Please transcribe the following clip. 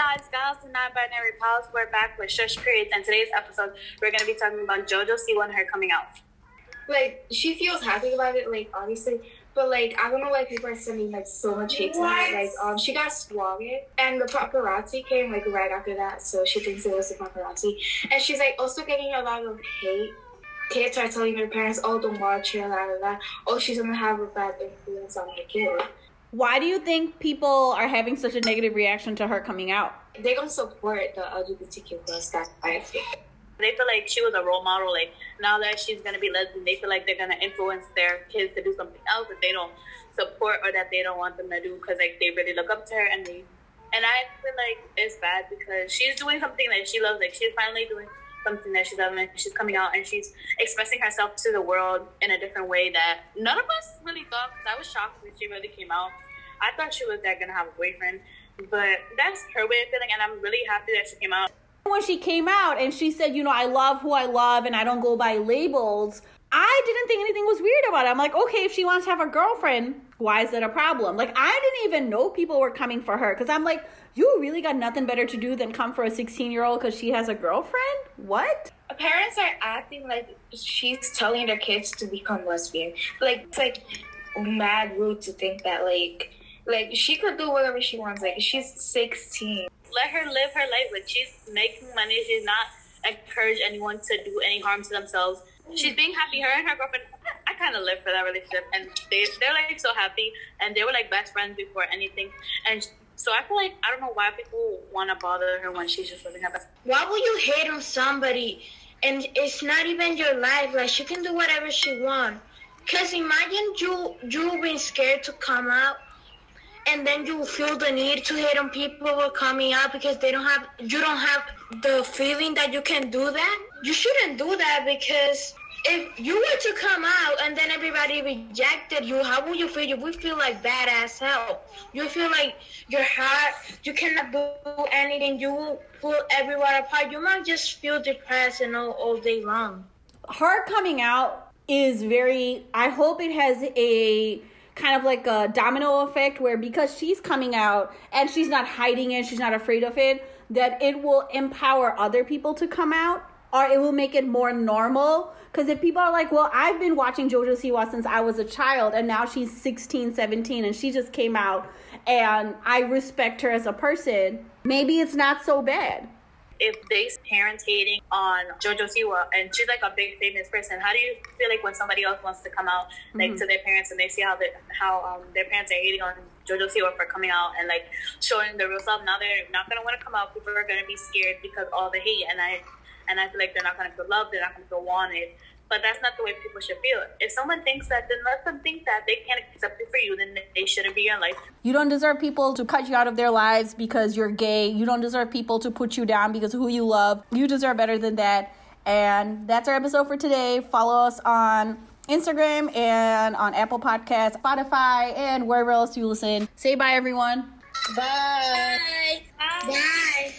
guys, gals and non-binary pals. We're back with Shush Periods, and today's episode we're gonna be talking about JoJo Siwa and her coming out. Like she feels happy about it, like obviously, but like I don't know why people are sending like so much hate to her. Like um, she got swatted, and the paparazzi came like right after that, so she thinks it was the paparazzi, and she's like also getting a lot of hate. Kids are telling their parents, "Oh, don't watch her," la la la. Oh, she's gonna have a bad influence on her kid. Why do you think people are having such a negative reaction to her coming out? They don't support the LGBTQ plus. That's I think. They feel like she was a role model. Like now that she's gonna be lesbian, they feel like they're gonna influence their kids to do something else that they don't support or that they don't want them to do because like they really look up to her and they. And I feel like it's bad because she's doing something that she loves. Like she's finally doing something that she's done and she's coming out and she's expressing herself to the world in a different way that none of us really thought because I was shocked when she really came out. I thought she was that gonna have a boyfriend, but that's her way of feeling and I'm really happy that she came out. When she came out and she said, you know, I love who I love and I don't go by labels, I didn't think anything was weird about it. I'm like, okay, if she wants to have a girlfriend, why is that a problem? Like, I didn't even know people were coming for her because I'm like, you really got nothing better to do than come for a 16 year old because she has a girlfriend? What? Parents are acting like she's telling their kids to become lesbian. Like, it's like mad rude to think that, like, like she could do whatever she wants. Like, she's 16. Let her live her life. Like, she's making money. She's not encourage anyone to do any harm to themselves. She's being happy. Her and her girlfriend, I kind of live for that relationship, and they they're like so happy, and they were like best friends before anything. And so I feel like I don't know why people want to bother her when she's just living her best. Why would you hate on somebody and it's not even your life? Like she can do whatever she wants. Cause imagine you you being scared to come out and then you feel the need to hate on people who coming out because they don't have you don't have the feeling that you can do that. You shouldn't do that because if you were to come out and then everybody rejected you, how would you feel? You would feel like badass hell. You feel like your heart, you cannot do anything. You will pull everyone apart. You might just feel depressed and all, all day long. Her coming out is very, I hope it has a kind of like a domino effect where because she's coming out and she's not hiding it, she's not afraid of it, that it will empower other people to come out or it will make it more normal. Because if people are like, well, I've been watching JoJo Siwa since I was a child, and now she's 16, 17, and she just came out, and I respect her as a person, maybe it's not so bad. If they parents hating on JoJo Siwa and she's like a big famous person, how do you feel like when somebody else wants to come out like Mhm. to their parents and they see how they, how um, their parents are hating on JoJo Siwa for coming out and like showing the real self? Now they're not gonna want to come out. People are gonna be scared because all the hate and I and I feel like they're not gonna feel loved. They're not gonna feel wanted. But that's not the way people should feel. If someone thinks that, then let them think that they can't accept it for you. Then they shouldn't be in your life. You don't deserve people to cut you out of their lives because you're gay. You don't deserve people to put you down because of who you love. You deserve better than that. And that's our episode for today. Follow us on Instagram and on Apple Podcasts, Spotify, and wherever else you listen. Say bye, everyone. Bye. Bye. Bye.